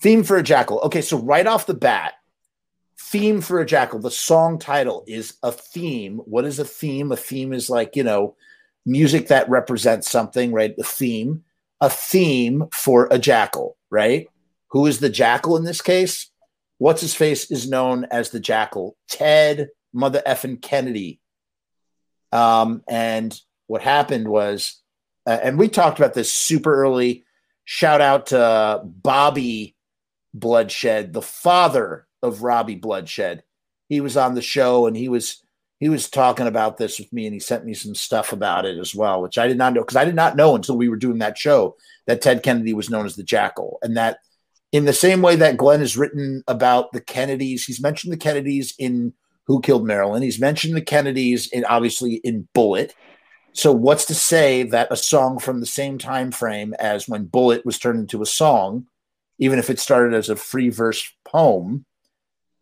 Theme for a Jackal. Okay, so right off the bat, theme for a jackal. The song title is a theme. What is a theme? A theme is like, you know, music that represents something, right? The theme. A theme for a jackal, right? Who is the jackal in this case? What's his face is known as the jackal, Ted Mother effing Kennedy. Um, and what happened was, uh, and we talked about this super early. Shout out to Bobby Bloodshed, the father of Robbie Bloodshed. He was on the show and he was he was talking about this with me and he sent me some stuff about it as well, which I did not know because I did not know until we were doing that show that Ted Kennedy was known as the Jackal and that in the same way that Glenn has written about the Kennedys, he's mentioned the Kennedys in Who Killed Marilyn. He's mentioned the Kennedys in obviously in Bullet. So what's to say that a song from the same time frame as when Bullet was turned into a song even if it started as a free verse poem,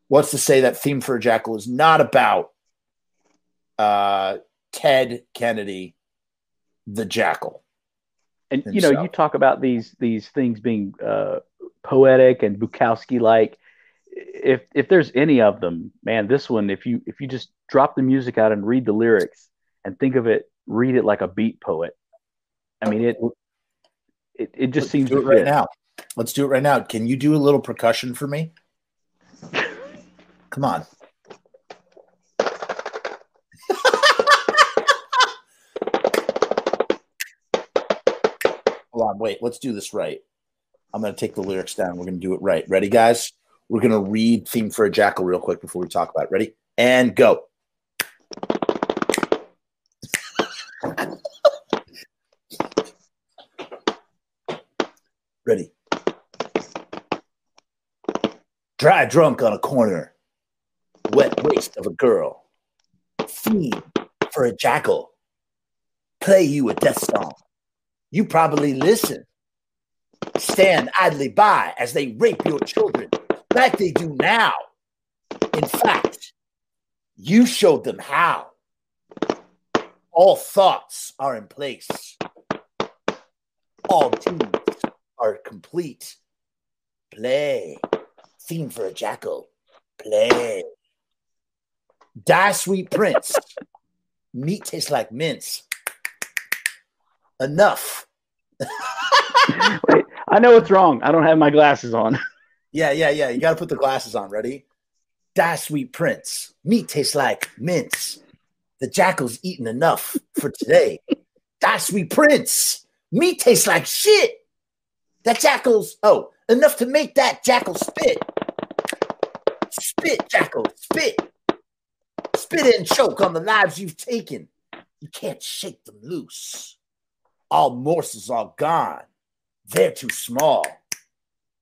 what's to say that Theme for a Jackal is not about uh, Ted Kennedy, the Jackal? And himself. you know, you talk about these these things being uh, poetic and Bukowski like. If if there's any of them, man, this one, if you if you just drop the music out and read the lyrics and think of it, read it like a beat poet. I mean, it it, it just Let's seems do it right now. Let's do it right now. Can you do a little percussion for me? Come on. Hold on, wait. Let's do this right. I'm going to take the lyrics down. We're going to do it right. Ready, guys? We're going to read Theme for a Jackal real quick before we talk about it. Ready? And go. Ready? Dry drunk on a corner, wet waste of a girl, fiend for a jackal, play you a death song. You probably listen. Stand idly by as they rape your children like they do now. In fact, you showed them how. All thoughts are in place. All deeds are complete. Play theme for a jackal. Play. Die, sweet prince. Meat tastes like mince. Enough. Wait, I know what's wrong. I don't have my glasses on. Yeah, yeah, yeah. You got to put the glasses on. Ready? Die, sweet prince. Meat tastes like mince. The jackal's eaten enough for today. Die, sweet prince. Meat tastes like shit. That jackal's, oh, enough to make that jackal spit. Spit, jackal, spit. Spit and choke on the lives you've taken. You can't shake them loose. All morsels are gone. They're too small.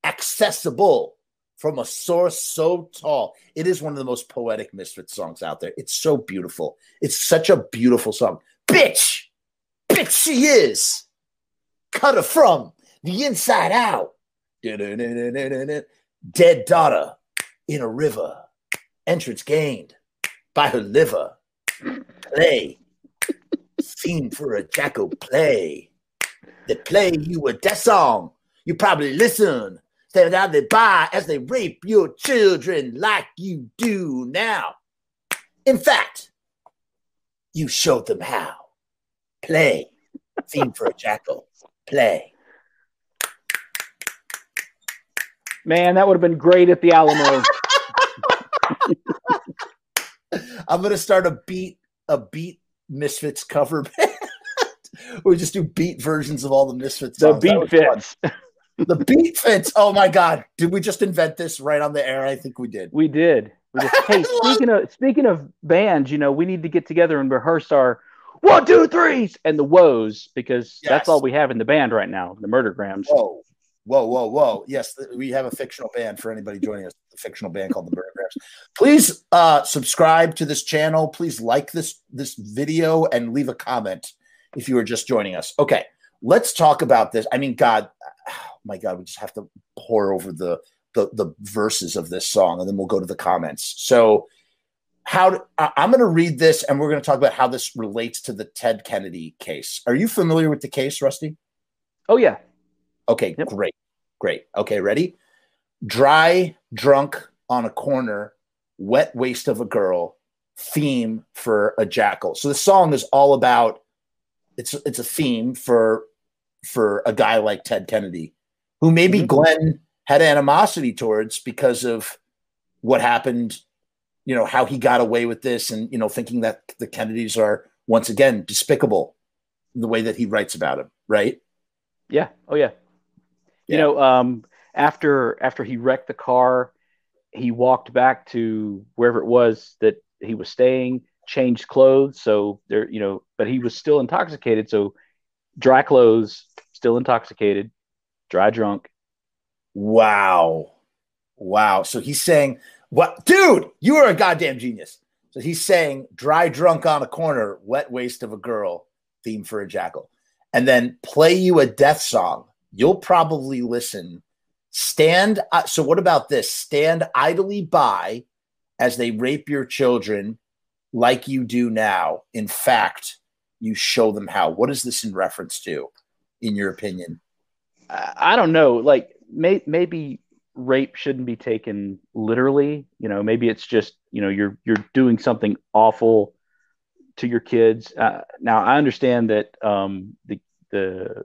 Accessible from a source so tall. It is one of the most poetic Misfit songs out there. It's so beautiful. It's such a beautiful song. Bitch! Bitch, she is! Cut her from the inside out. Dead daughter in a river. Entrance gained by her liver. Play. Theme for a jackal play. They play you a death song. You probably listen. Stand out they by as they rape your children like you do now. In fact, you showed them how. Play. Theme for a jackal. Play. Man, that would have been great at the Alamo. I'm gonna start a beat a beat Misfits cover band. we just do beat versions of all the Misfits. The beat fits. the beat fits. Oh my god! Did we just invent this right on the air? I think we did. We did. We just, hey, speaking of speaking of bands, you know, we need to get together and rehearse our one, two, threes and the woes because yes. that's all we have in the band right now. The Murdergrams. Oh, Whoa, whoa, whoa. Yes, we have a fictional band for anybody joining us, a fictional band called the Burgers. Please uh, subscribe to this channel. Please like this this video and leave a comment if you are just joining us. Okay, let's talk about this. I mean, God, oh my God, we just have to pour over the, the the verses of this song and then we'll go to the comments. So how I'm going to read this and we're going to talk about how this relates to the Ted Kennedy case. Are you familiar with the case, Rusty? Oh yeah. Okay, yep. great. Great. Okay, ready? Dry drunk on a corner, wet waste of a girl, theme for a jackal. So the song is all about it's it's a theme for for a guy like Ted Kennedy, who maybe mm-hmm. Glenn had animosity towards because of what happened, you know, how he got away with this and, you know, thinking that the Kennedys are once again despicable the way that he writes about him, right? Yeah. Oh yeah. Yeah. You know, um, after after he wrecked the car, he walked back to wherever it was that he was staying, changed clothes. So there, you know, but he was still intoxicated. So dry clothes, still intoxicated, dry drunk. Wow. Wow. So he's saying, what, dude, you are a goddamn genius. So he's saying, dry drunk on a corner, wet waste of a girl, theme for a jackal. And then play you a death song. You'll probably listen. Stand. Uh, so, what about this? Stand idly by as they rape your children like you do now. In fact, you show them how. What is this in reference to, in your opinion? I don't know. Like, may, maybe rape shouldn't be taken literally. You know, maybe it's just you know you're you're doing something awful to your kids. Uh, now I understand that um, the the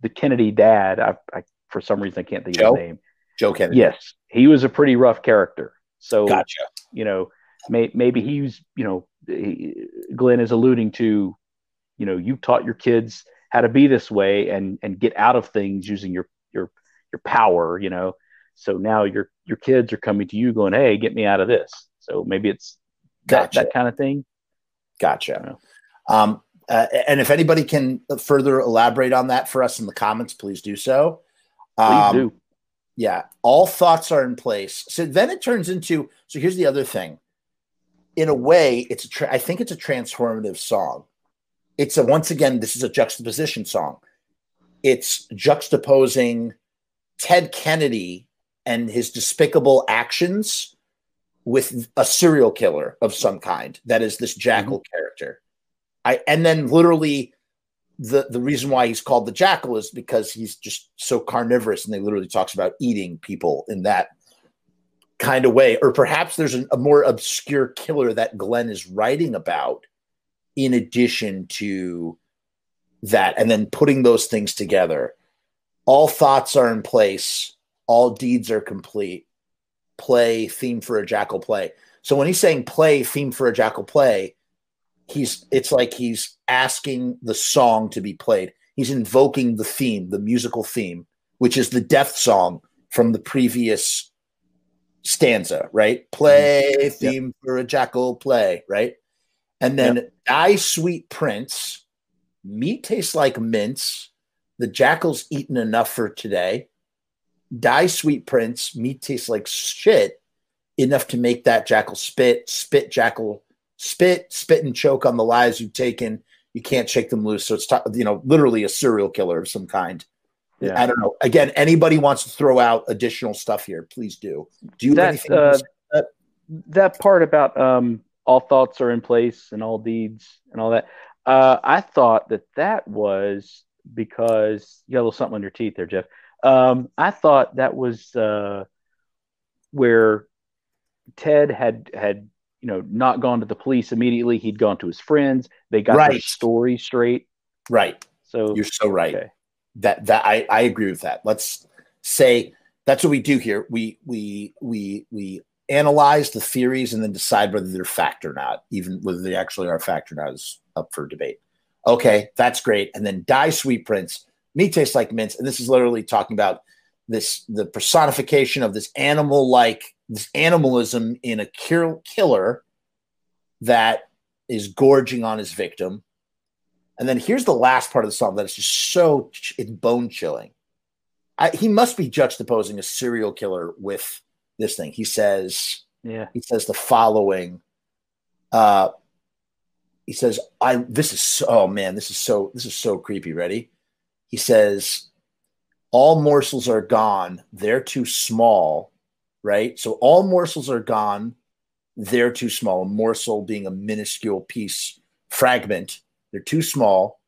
the Kennedy dad. I, I, for some reason I can't think Joe? of his name. Joe Kennedy. Yes, he was a pretty rough character. So gotcha. You know, may, maybe he's you know he, Glenn is alluding to, you know, you taught your kids how to be this way and and get out of things using your your your power. You know, so now your your kids are coming to you going, "Hey, get me out of this." So maybe it's gotcha. that, that kind of thing. Gotcha. Um, uh, and if anybody can further elaborate on that for us in the comments, please do so. Um, please do. Yeah, all thoughts are in place. So then it turns into. So here's the other thing. In a way, it's a. Tra- I think it's a transformative song. It's a once again. This is a juxtaposition song. It's juxtaposing Ted Kennedy and his despicable actions with a serial killer of some kind that is this jackal mm-hmm. character. I and then literally the the reason why he's called the jackal is because he's just so carnivorous and they literally talks about eating people in that kind of way or perhaps there's an, a more obscure killer that Glenn is writing about in addition to that and then putting those things together all thoughts are in place all deeds are complete. Play theme for a jackal play. So when he's saying play theme for a jackal play, he's it's like he's asking the song to be played. He's invoking the theme, the musical theme, which is the death song from the previous stanza, right? Play mm-hmm. theme yep. for a jackal play, right? And then yep. die sweet prince, meat tastes like mince. The jackal's eaten enough for today die sweet prince meat tastes like shit enough to make that jackal spit spit jackal spit spit and choke on the lives you've taken. You can't shake them loose. So it's t- you know literally a serial killer of some kind. Yeah. i don't know. Again anybody wants to throw out additional stuff here please do. Do you that, uh, that? that part about um all thoughts are in place and all deeds and all that uh, i thought that that was because you got a little something on your teeth there jeff. Um, I thought that was uh, where Ted had had you know not gone to the police immediately. He'd gone to his friends. They got right. their story straight. Right. So you're so right. Okay. That that I I agree with that. Let's say that's what we do here. We we we we analyze the theories and then decide whether they're fact or not, even whether they actually are fact or not is up for debate. Okay, that's great. And then die, sweet prince meat tastes like mints. And this is literally talking about this the personification of this animal like this animalism in a kill, killer that is gorging on his victim. And then here's the last part of the song that is just so it's bone chilling. he must be juxtaposing a serial killer with this thing. He says, yeah, he says the following. Uh, he says, "I this is so oh man, this is so this is so creepy." Ready? he says, all morsels are gone. They're too small, right? So all morsels are gone. they're too small. A morsel being a minuscule piece, fragment, they're too small.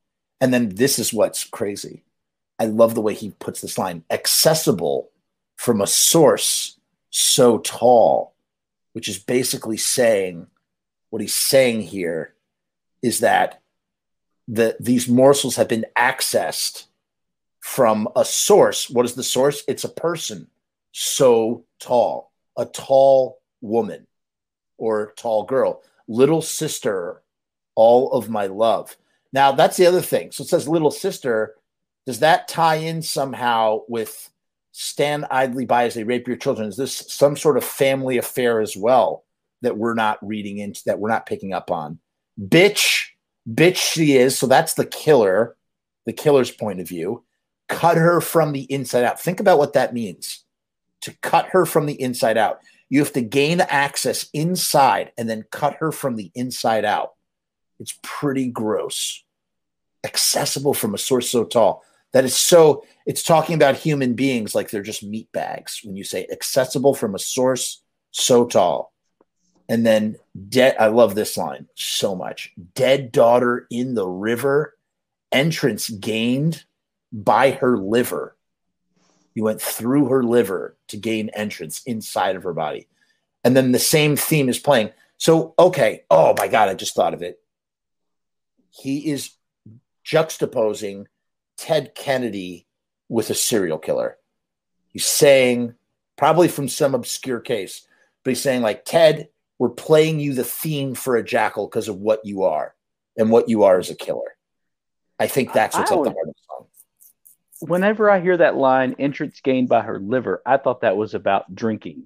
And then this is what's crazy. I love the way he puts this line accessible from a source so tall, which is basically saying what he's saying here is that the, these morsels have been accessed from a source. What is the source? It's a person so tall, a tall woman or tall girl, little sister, all of my love. Now, that's the other thing. So it says little sister. Does that tie in somehow with stand idly by as they rape your children? Is this some sort of family affair as well that we're not reading into, that we're not picking up on? Bitch, bitch, she is. So that's the killer, the killer's point of view. Cut her from the inside out. Think about what that means to cut her from the inside out. You have to gain access inside and then cut her from the inside out. It's pretty gross. Accessible from a source so tall. That is so, it's talking about human beings like they're just meat bags when you say accessible from a source so tall. And then dead, I love this line so much. Dead daughter in the river, entrance gained by her liver. You went through her liver to gain entrance inside of her body. And then the same theme is playing. So, okay. Oh my God, I just thought of it. He is juxtaposing Ted Kennedy with a serial killer. He's saying, probably from some obscure case, but he's saying, like, Ted, we're playing you the theme for a jackal because of what you are and what you are as a killer. I think that's what's I at the heart of the song whenever I hear that line, entrance gained by her liver, I thought that was about drinking,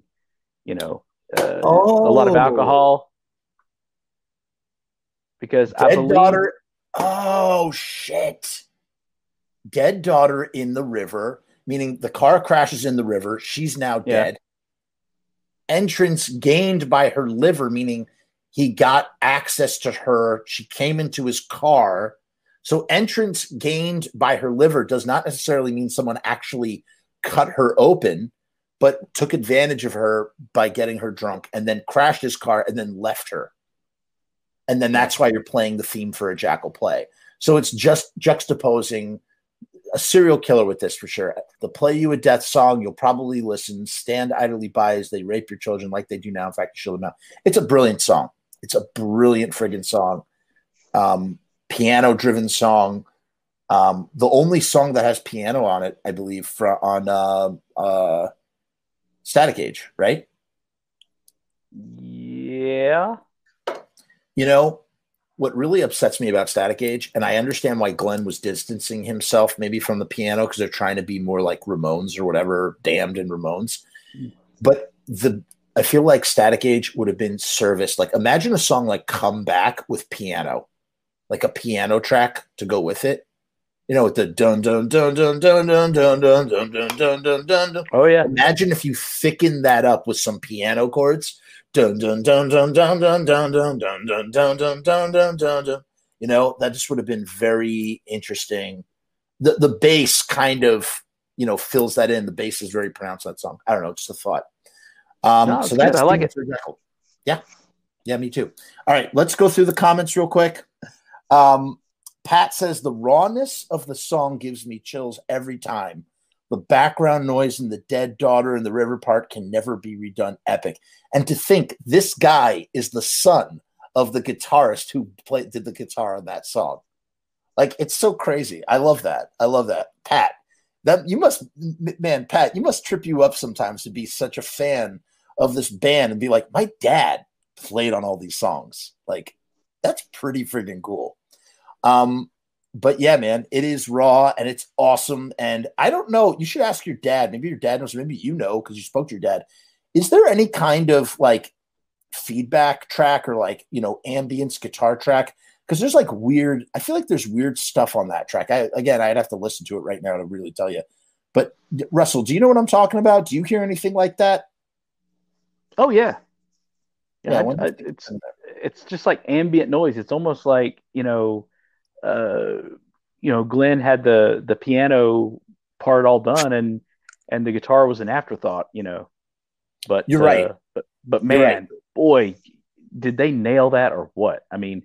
you know, uh, oh. a lot of alcohol. Because Dead I believe. Daughter. Oh, shit. Dead daughter in the river, meaning the car crashes in the river. She's now dead. Yeah. Entrance gained by her liver, meaning he got access to her. She came into his car so entrance gained by her liver does not necessarily mean someone actually cut her open, but took advantage of her by getting her drunk and then crashed his car and then left her. And then that's why you're playing the theme for a jackal play. So it's just juxtaposing a serial killer with this for sure. The play you a death song, you'll probably listen, stand idly by as they rape your children like they do now. In fact, you show them out. It's a brilliant song. It's a brilliant friggin' song. Um, piano driven song. Um, the only song that has piano on it, I believe, for, on uh, uh, Static Age, right? Yeah. You know, what really upsets me about Static Age, and I understand why Glenn was distancing himself maybe from the piano because they're trying to be more like Ramones or whatever, damned in Ramones. But the I feel like Static Age would have been serviced. Like imagine a song like Come Back with piano like a piano track to go with it. You know, with the dun dun dun dun dun dun dun dun dun dun dun dun dun. Dun. Oh yeah. Imagine if you thicken that up with some piano chords. Dun dun dun dun dun dun dun dun dun dun dun dun dun dun dun dun. You know, that just would have been very interesting. The the bass kind of, you know, fills that in. The bass is very pronounced that song. I don't know, just a thought. Um, no, so that's I like it. Yeah. Yeah, me too. All right, let's go through the comments real quick. Um, Pat says the rawness of the song gives me chills every time. The background noise and the dead daughter in the river part can never be redone. Epic. And to think this guy is the son of the guitarist who played did the guitar on that song. Like it's so crazy. I love that. I love that. Pat, that you must man, Pat, you must trip you up sometimes to be such a fan of this band and be like, my dad played on all these songs. Like that's pretty freaking cool. Um, but yeah, man, it is raw and it's awesome. And I don't know, you should ask your dad. Maybe your dad knows, maybe you know because you spoke to your dad. Is there any kind of like feedback track or like, you know, ambience guitar track? Because there's like weird, I feel like there's weird stuff on that track. I again, I'd have to listen to it right now to really tell you. But Russell, do you know what I'm talking about? Do you hear anything like that? Oh yeah, yeah. yeah I, I, it's it's just like ambient noise. It's almost like you know you know, Glenn had the the piano part all done, and and the guitar was an afterthought, you know. But you're uh, right. But But man, right. boy, did they nail that or what? I mean,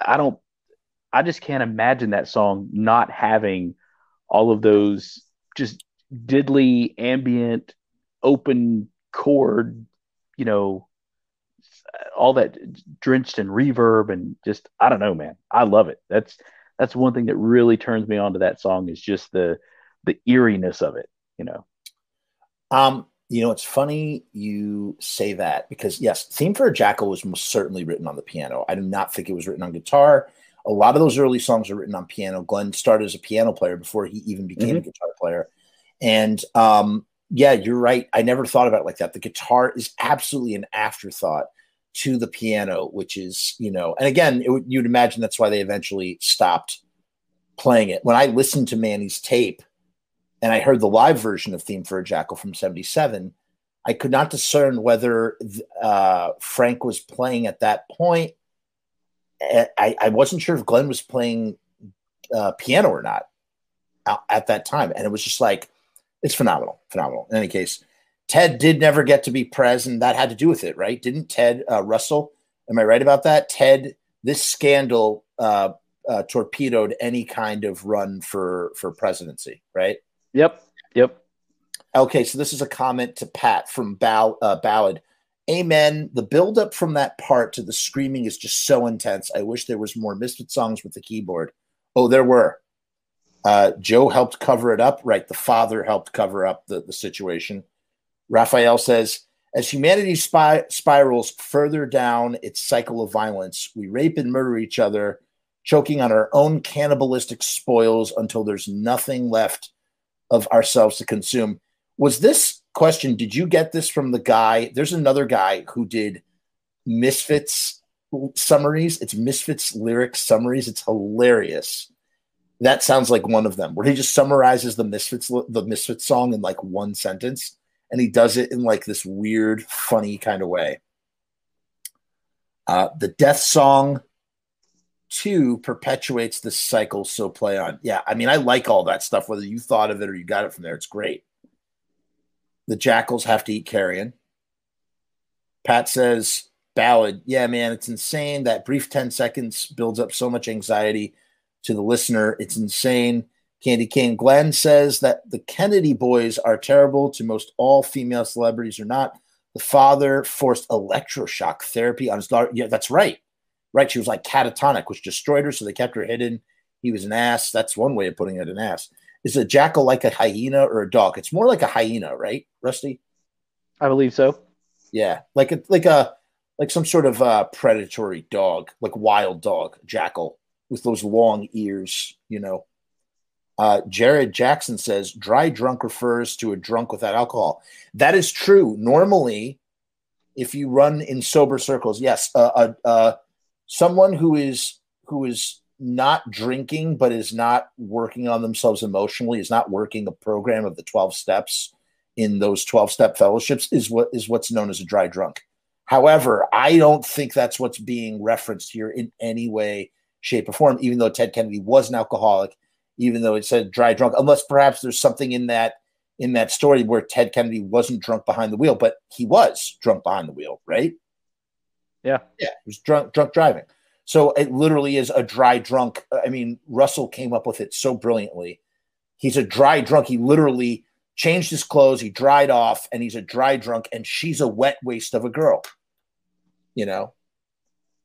I don't I just can't imagine that song not having all of those just diddly ambient open chord, you know, all that drenched in reverb and just I don't know, man. I love it. That's that's one thing that really turns me on to that song is just the the eeriness of it, you know. Um, you know, it's funny you say that because yes, Theme for a Jackal was most certainly written on the piano. I do not think it was written on guitar. A lot of those early songs are written on piano. Glenn started as a piano player before he even became mm-hmm. a guitar player. And um, yeah, you're right. I never thought about it like that. The guitar is absolutely an afterthought to the piano, which is, you know, and again, it, you'd imagine that's why they eventually stopped playing it. When I listened to Manny's tape and I heard the live version of Theme for a Jackal from 77, I could not discern whether uh, Frank was playing at that point. I, I wasn't sure if Glenn was playing uh, piano or not at that time. And it was just like, it's phenomenal, phenomenal. In any case, Ted did never get to be president. That had to do with it, right? Didn't Ted uh, Russell? Am I right about that? Ted, this scandal uh, uh, torpedoed any kind of run for for presidency, right? Yep. Yep. Okay, so this is a comment to Pat from Ball- uh, Ballad. Amen. The buildup from that part to the screaming is just so intense. I wish there was more Misfit songs with the keyboard. Oh, there were. Uh, Joe helped cover it up, right? The father helped cover up the, the situation. Raphael says, as humanity spirals further down its cycle of violence, we rape and murder each other, choking on our own cannibalistic spoils until there's nothing left of ourselves to consume. Was this question, did you get this from the guy? There's another guy who did Misfits summaries. It's Misfits lyric summaries. It's hilarious. That sounds like one of them, where he just summarizes the Misfits the Misfits song in like one sentence and he does it in like this weird, funny kind of way. Uh, the death song two perpetuates this cycle. So play on. Yeah, I mean, I like all that stuff. Whether you thought of it or you got it from there, it's great. The jackals have to eat carrion. Pat says ballad. Yeah, man, it's insane. That brief 10 seconds builds up so much anxiety to the listener. It's insane. Candy Cane Glenn says that the Kennedy boys are terrible to most all female celebrities or not. The father forced electroshock therapy on his daughter. Yeah, that's right. Right. She was like catatonic, which destroyed her. So they kept her hidden. He was an ass. That's one way of putting it an ass. Is a jackal like a hyena or a dog? It's more like a hyena, right, Rusty? I believe so. Yeah. Like a like a like some sort of uh predatory dog, like wild dog, jackal with those long ears, you know. Uh, Jared Jackson says dry drunk refers to a drunk without alcohol. That is true. Normally, if you run in sober circles, yes, uh, uh, uh, someone who is who is not drinking but is not working on themselves emotionally is not working a program of the 12 steps in those 12 step fellowships is what is what's known as a dry drunk however i don't think that's what's being referenced here in any way shape or form even though ted kennedy was an alcoholic even though it said dry drunk, unless perhaps there's something in that in that story where Ted Kennedy wasn't drunk behind the wheel, but he was drunk behind the wheel, right? Yeah. Yeah, he was drunk drunk driving. So it literally is a dry drunk. I mean, Russell came up with it so brilliantly. He's a dry drunk. He literally changed his clothes, he dried off, and he's a dry drunk, and she's a wet waste of a girl. You know,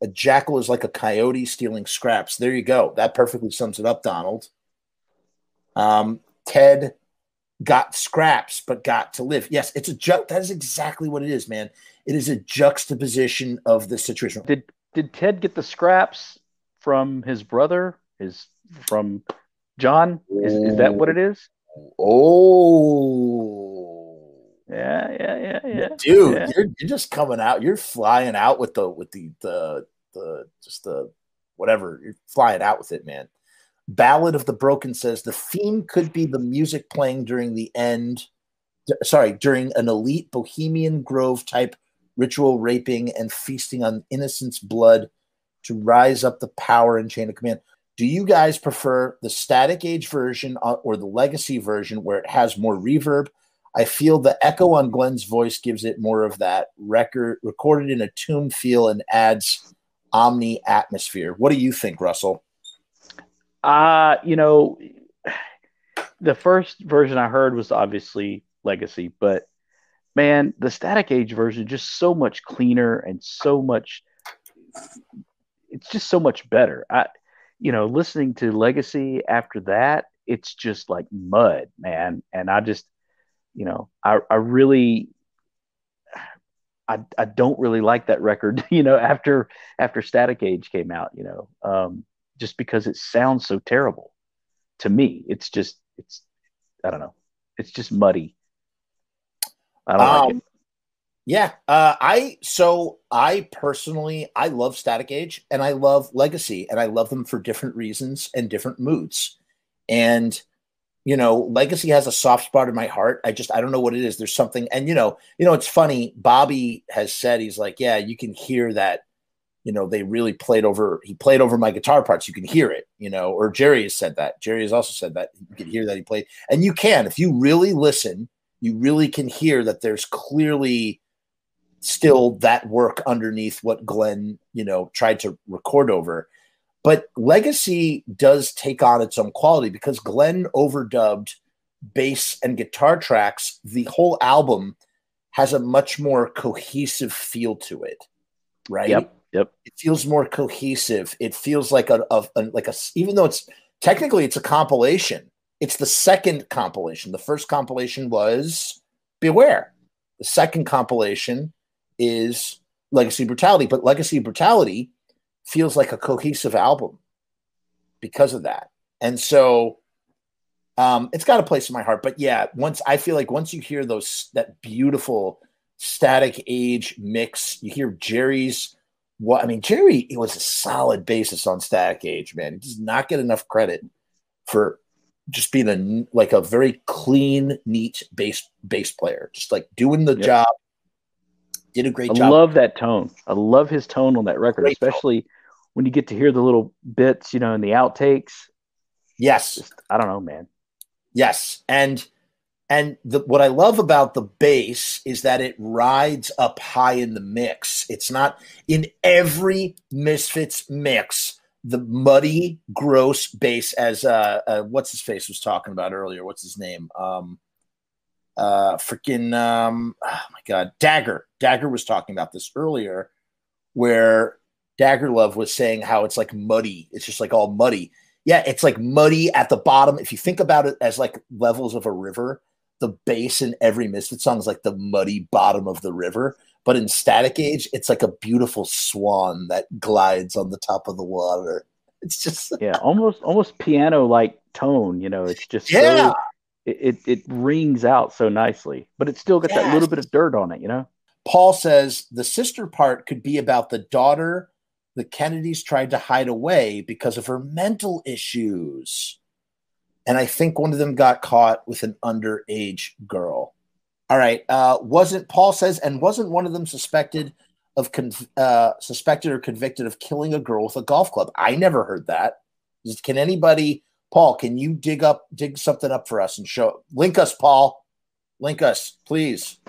a jackal is like a coyote stealing scraps. There you go. That perfectly sums it up, Donald. Um, Ted got scraps but got to live. Yes, it's a ju- that is exactly what it is, man. It is a juxtaposition of the situation. Did did Ted get the scraps from his brother? His from John? Is, is that what it is? Oh. Yeah, yeah, yeah, yeah. Dude, yeah. You're, you're just coming out. You're flying out with the with the the the just the whatever. You're flying out with it, man. Ballad of the Broken says the theme could be the music playing during the end, sorry, during an elite Bohemian Grove type ritual raping and feasting on innocent's blood to rise up the power and chain of command. Do you guys prefer the static age version uh, or the legacy version where it has more reverb? I feel the echo on Glenn's voice gives it more of that record recorded in a tomb feel and adds omni atmosphere. What do you think, Russell? Uh, you know, the first version I heard was obviously Legacy, but man, the Static Age version just so much cleaner and so much it's just so much better. I you know, listening to Legacy after that, it's just like mud, man. And I just, you know, I, I really, I, I don't really like that record, you know, after, after Static Age came out, you know, um, just because it sounds so terrible to me. It's just, it's, I don't know. It's just muddy. I don't um, like it. Yeah, uh, I so I personally I love Static Age and I love Legacy and I love them for different reasons and different moods. And you know, Legacy has a soft spot in my heart. I just I don't know what it is. There's something, and you know, you know, it's funny. Bobby has said he's like, yeah, you can hear that. You know, they really played over. He played over my guitar parts. You can hear it. You know, or Jerry has said that. Jerry has also said that you can hear that he played, and you can if you really listen. You really can hear that there's clearly still that work underneath what Glenn, you know, tried to record over. But Legacy does take on its own quality because Glenn overdubbed bass and guitar tracks. The whole album has a much more cohesive feel to it, right? Yep. Yep. It feels more cohesive. It feels like a, a, a like a even though it's technically it's a compilation. It's the second compilation. The first compilation was Beware. The second compilation is Legacy Brutality, but Legacy Brutality feels like a cohesive album because of that. And so um, it's got a place in my heart. But yeah, once I feel like once you hear those that beautiful static age mix, you hear Jerry's what I mean, Jerry it was a solid basis on static age, man. He does not get enough credit for just being a like a very clean, neat bass bass player, just like doing the yep. job, did a great I job. I love that tone. I love his tone on that record, great especially tone. when you get to hear the little bits, you know, in the outtakes. Yes. Just, I don't know, man. Yes. And and the, what I love about the bass is that it rides up high in the mix. It's not in every Misfits mix. The muddy, gross bass, as uh, uh, what's his face was talking about earlier. What's his name? Um, uh, freaking, um, oh my God, Dagger. Dagger was talking about this earlier, where Dagger Love was saying how it's like muddy. It's just like all muddy. Yeah, it's like muddy at the bottom. If you think about it as like levels of a river, the bass in every Misfit song is like the muddy bottom of the river. But in Static Age, it's like a beautiful swan that glides on the top of the water. It's just yeah, almost almost piano like tone. You know, it's just yeah. So, it, it, it rings out so nicely, but it still got yes. that little bit of dirt on it. You know. Paul says the sister part could be about the daughter the Kennedys tried to hide away because of her mental issues. And I think one of them got caught with an underage girl. All right. Uh, wasn't Paul says, and wasn't one of them suspected of uh, suspected or convicted of killing a girl with a golf club? I never heard that. Can anybody, Paul? Can you dig up dig something up for us and show link us, Paul? Link us, please.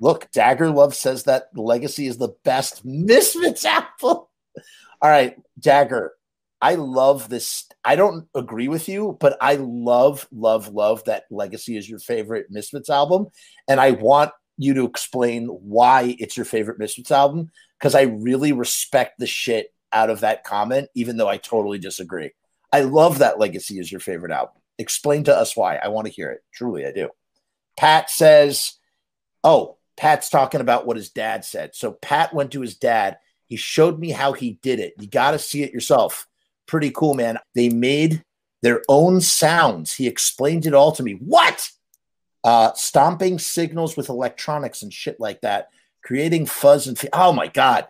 Look, Dagger Love says that Legacy is the best Misfits album. All right, Dagger, I love this. I don't agree with you, but I love, love, love that Legacy is your favorite Misfits album. And I want you to explain why it's your favorite Misfits album because I really respect the shit out of that comment, even though I totally disagree. I love that Legacy is your favorite album. Explain to us why. I want to hear it. Truly, I do. Pat says, Oh, Pat's talking about what his dad said. So Pat went to his dad. He showed me how he did it. You got to see it yourself. Pretty cool, man. They made their own sounds. He explained it all to me. What? Uh, stomping signals with electronics and shit like that, creating fuzz and f- oh my god,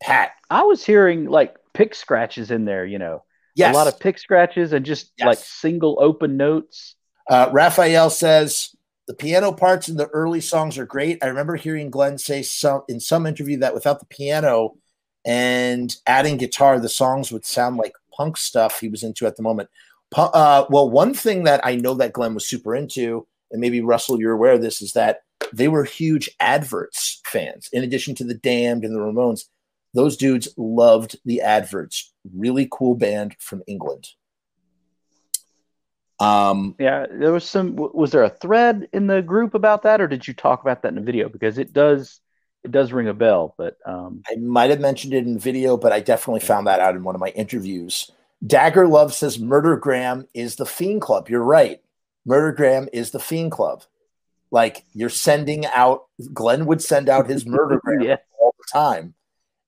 Pat. I was hearing like pick scratches in there. You know, yes. a lot of pick scratches and just yes. like single open notes. Uh, Raphael says the piano parts in the early songs are great. I remember hearing Glenn say some in some interview that without the piano and adding guitar, the songs would sound like punk stuff he was into at the moment. Uh, well, one thing that I know that Glenn was super into, and maybe Russell, you're aware of this, is that they were huge adverts fans. In addition to the Damned and the Ramones, those dudes loved the adverts. Really cool band from England. Um, yeah, there was some. Was there a thread in the group about that, or did you talk about that in the video? Because it does, it does ring a bell. But um, I might have mentioned it in video, but I definitely found that out in one of my interviews. Dagger Love says Murdergram is the Fiend Club. You're right. Murdergram is the Fiend Club. Like you're sending out. Glenn would send out his Murdergram yeah. all the time,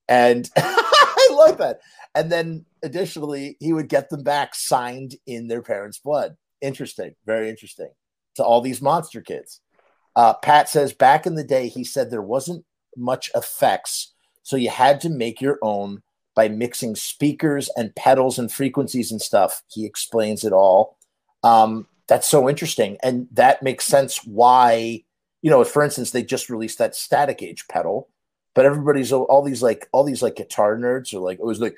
and I like that. And then additionally, he would get them back signed in their parents' blood. Interesting, very interesting to all these monster kids. Uh, Pat says back in the day, he said there wasn't much effects, so you had to make your own by mixing speakers and pedals and frequencies and stuff. He explains it all. Um, that's so interesting, and that makes sense. Why, you know, for instance, they just released that Static Age pedal, but everybody's all these like all these like guitar nerds are like, it was like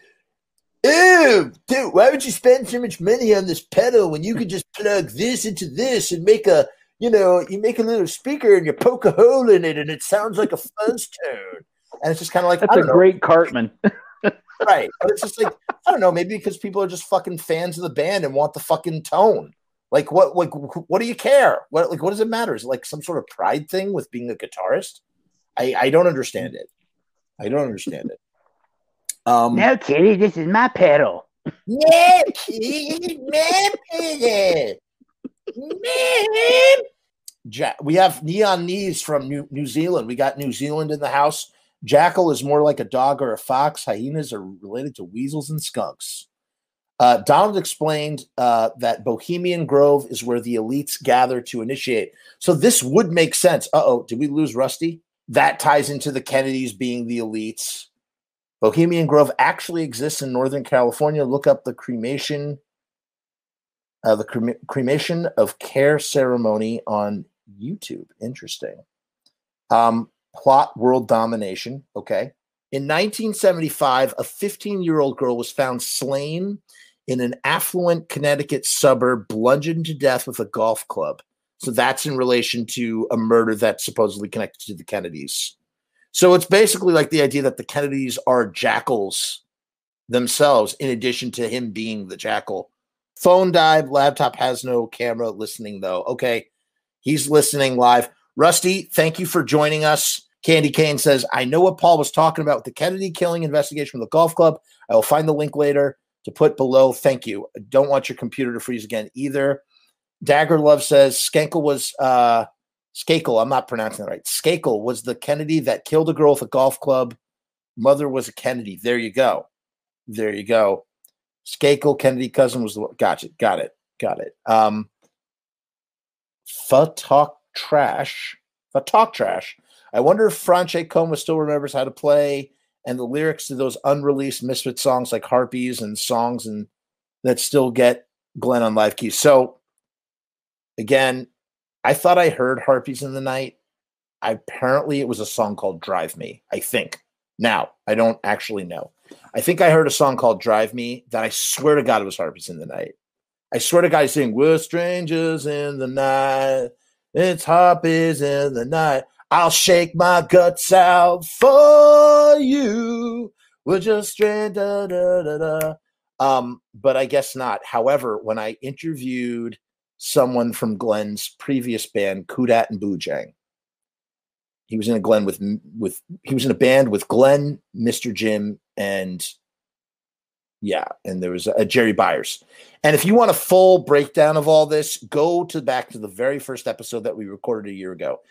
Ew, dude, why would you spend so much money on this pedal when you could just plug this into this and make a, you know, you make a little speaker and you poke a hole in it and it sounds like a fuzz tone. And it's just kind of like that's a know. great Cartman. right. But it's just like, I don't know, maybe because people are just fucking fans of the band and want the fucking tone. Like what like what do you care? What like what does it matter? Is it like some sort of pride thing with being a guitarist? I, I don't understand it. I don't understand it. Um, no, Kitty, this is my pedal. No, Kitty, my pedal. Man. We have neon knees from New, New Zealand. We got New Zealand in the house. Jackal is more like a dog or a fox. Hyenas are related to weasels and skunks. Uh, Donald explained uh, that Bohemian Grove is where the elites gather to initiate. So this would make sense. Uh oh, did we lose Rusty? That ties into the Kennedys being the elites. Bohemian Grove actually exists in Northern California. Look up the cremation, uh, the crem- cremation of care ceremony on YouTube. Interesting. Um, plot world domination. Okay. In 1975, a 15 year old girl was found slain in an affluent Connecticut suburb, bludgeoned to death with a golf club. So that's in relation to a murder that's supposedly connected to the Kennedys. So it's basically like the idea that the Kennedys are jackals themselves, in addition to him being the jackal. Phone died, laptop has no camera listening though. Okay, he's listening live. Rusty, thank you for joining us. Candy Kane says, I know what Paul was talking about with the Kennedy killing investigation from the golf club. I will find the link later to put below. Thank you. I don't want your computer to freeze again either. Dagger Love says Skankel was uh, Skakel, I'm not pronouncing it right. Skakel was the Kennedy that killed a girl with a golf club. Mother was a Kennedy. There you go. There you go. Skakel, Kennedy cousin was the gotcha. Got it. Got it. Um talk trash. talk trash. I wonder if Franché Coma still remembers how to play and the lyrics to those unreleased Misfit songs like Harpies and songs and that still get Glenn on live keys. So again, I thought I heard Harpies in the Night. I, apparently, it was a song called Drive Me, I think. Now, I don't actually know. I think I heard a song called Drive Me that I swear to God it was Harpies in the Night. I swear to God, he's saying, We're strangers in the night. It's Harpies in the night. I'll shake my guts out for you. We're just strangers. Da, da, da, um, but I guess not. However, when I interviewed someone from Glenn's previous band, Kudat and Boojang. He was in a Glenn with with he was in a band with Glenn, Mr. Jim, and yeah, and there was a, a Jerry Byers. And if you want a full breakdown of all this, go to back to the very first episode that we recorded a year ago.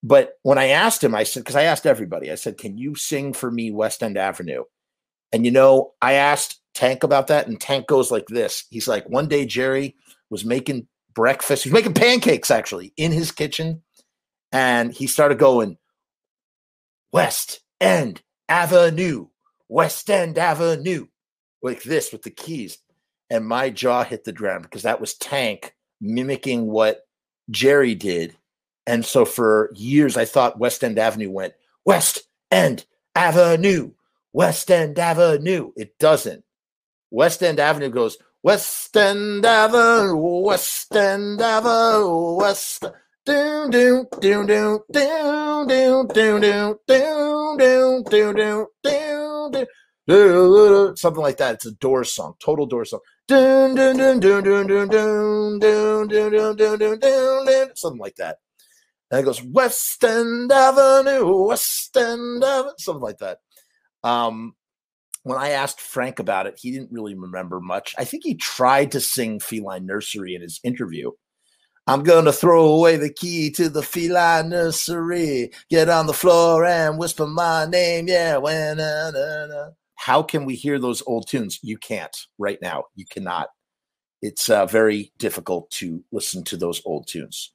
But when I asked him, I said, because I asked everybody, I said, Can you sing for me West End Avenue? And you know, I asked Tank about that, and Tank goes like this. He's like, One day Jerry was making breakfast. He was making pancakes actually in his kitchen. And he started going, West End Avenue, West End Avenue, like this with the keys. And my jaw hit the ground because that was Tank mimicking what Jerry did. And so for years, I thought West End Avenue went West End Avenue, West End Avenue. It doesn't. West End Avenue goes West End Avenue, West End Avenue, West. doom doom doom doom doom doom doom doom doom doom doom something like that. It's a Doors song, total Doors song. Something like that. And it goes West End Avenue, West End Avenue, something like that. Um, when I asked Frank about it, he didn't really remember much. I think he tried to sing Feline Nursery in his interview. I'm going to throw away the key to the feline nursery. Get on the floor and whisper my name. Yeah, when how can we hear those old tunes? You can't right now. You cannot. It's uh, very difficult to listen to those old tunes.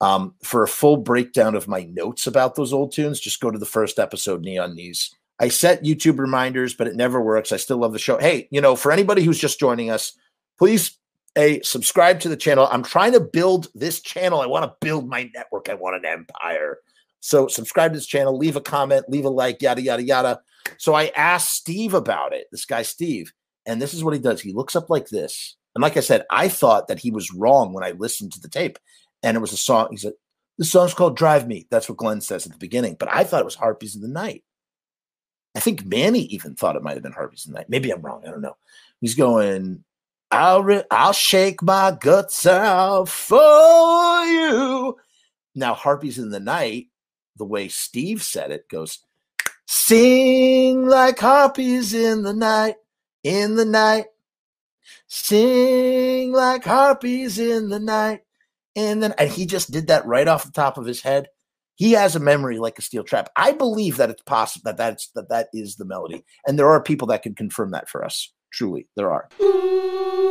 Um, for a full breakdown of my notes about those old tunes, just go to the first episode, Neon Knees. I set YouTube reminders, but it never works. I still love the show. Hey, you know, for anybody who's just joining us, please a subscribe to the channel. I'm trying to build this channel. I want to build my network. I want an empire. So subscribe to this channel, leave a comment, leave a like, yada yada yada. So I asked Steve about it. This guy Steve, and this is what he does. He looks up like this. And like I said, I thought that he was wrong when I listened to the tape. And it was a song. He said, "The song's called Drive Me." That's what Glenn says at the beginning. But I thought it was Harpies in the Night. I think Manny even thought it might have been Harpies in the Night. Maybe I'm wrong. I don't know. He's going, I'll re- I'll shake my guts out for you. Now, Harpies in the Night, the way Steve said it goes, sing like harpies in the night, in the night. Sing like harpies in the night. And then and he just did that right off the top of his head. He has a memory like a steel trap. I believe that it's possible that that's that that is the melody. And there are people that can confirm that for us. Truly, there are. Ooh,